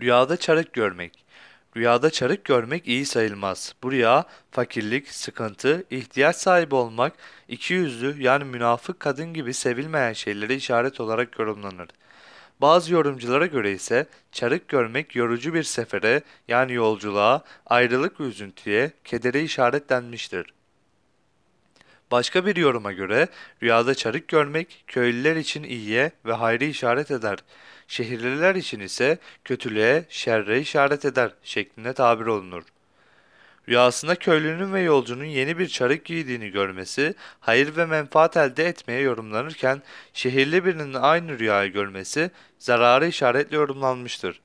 Rüyada çarık görmek. Rüyada çarık görmek iyi sayılmaz. Bu rüya fakirlik, sıkıntı, ihtiyaç sahibi olmak, iki yüzlü yani münafık kadın gibi sevilmeyen şeylere işaret olarak yorumlanır. Bazı yorumculara göre ise çarık görmek yorucu bir sefere yani yolculuğa, ayrılık ve üzüntüye, kedere işaretlenmiştir. Başka bir yoruma göre rüyada çarık görmek köylüler için iyiye ve hayra işaret eder. Şehirliler için ise kötülüğe, şerre işaret eder şeklinde tabir olunur. Rüyasında köylünün ve yolcunun yeni bir çarık giydiğini görmesi, hayır ve menfaat elde etmeye yorumlanırken, şehirli birinin aynı rüyayı görmesi, zararı işaretle yorumlanmıştır.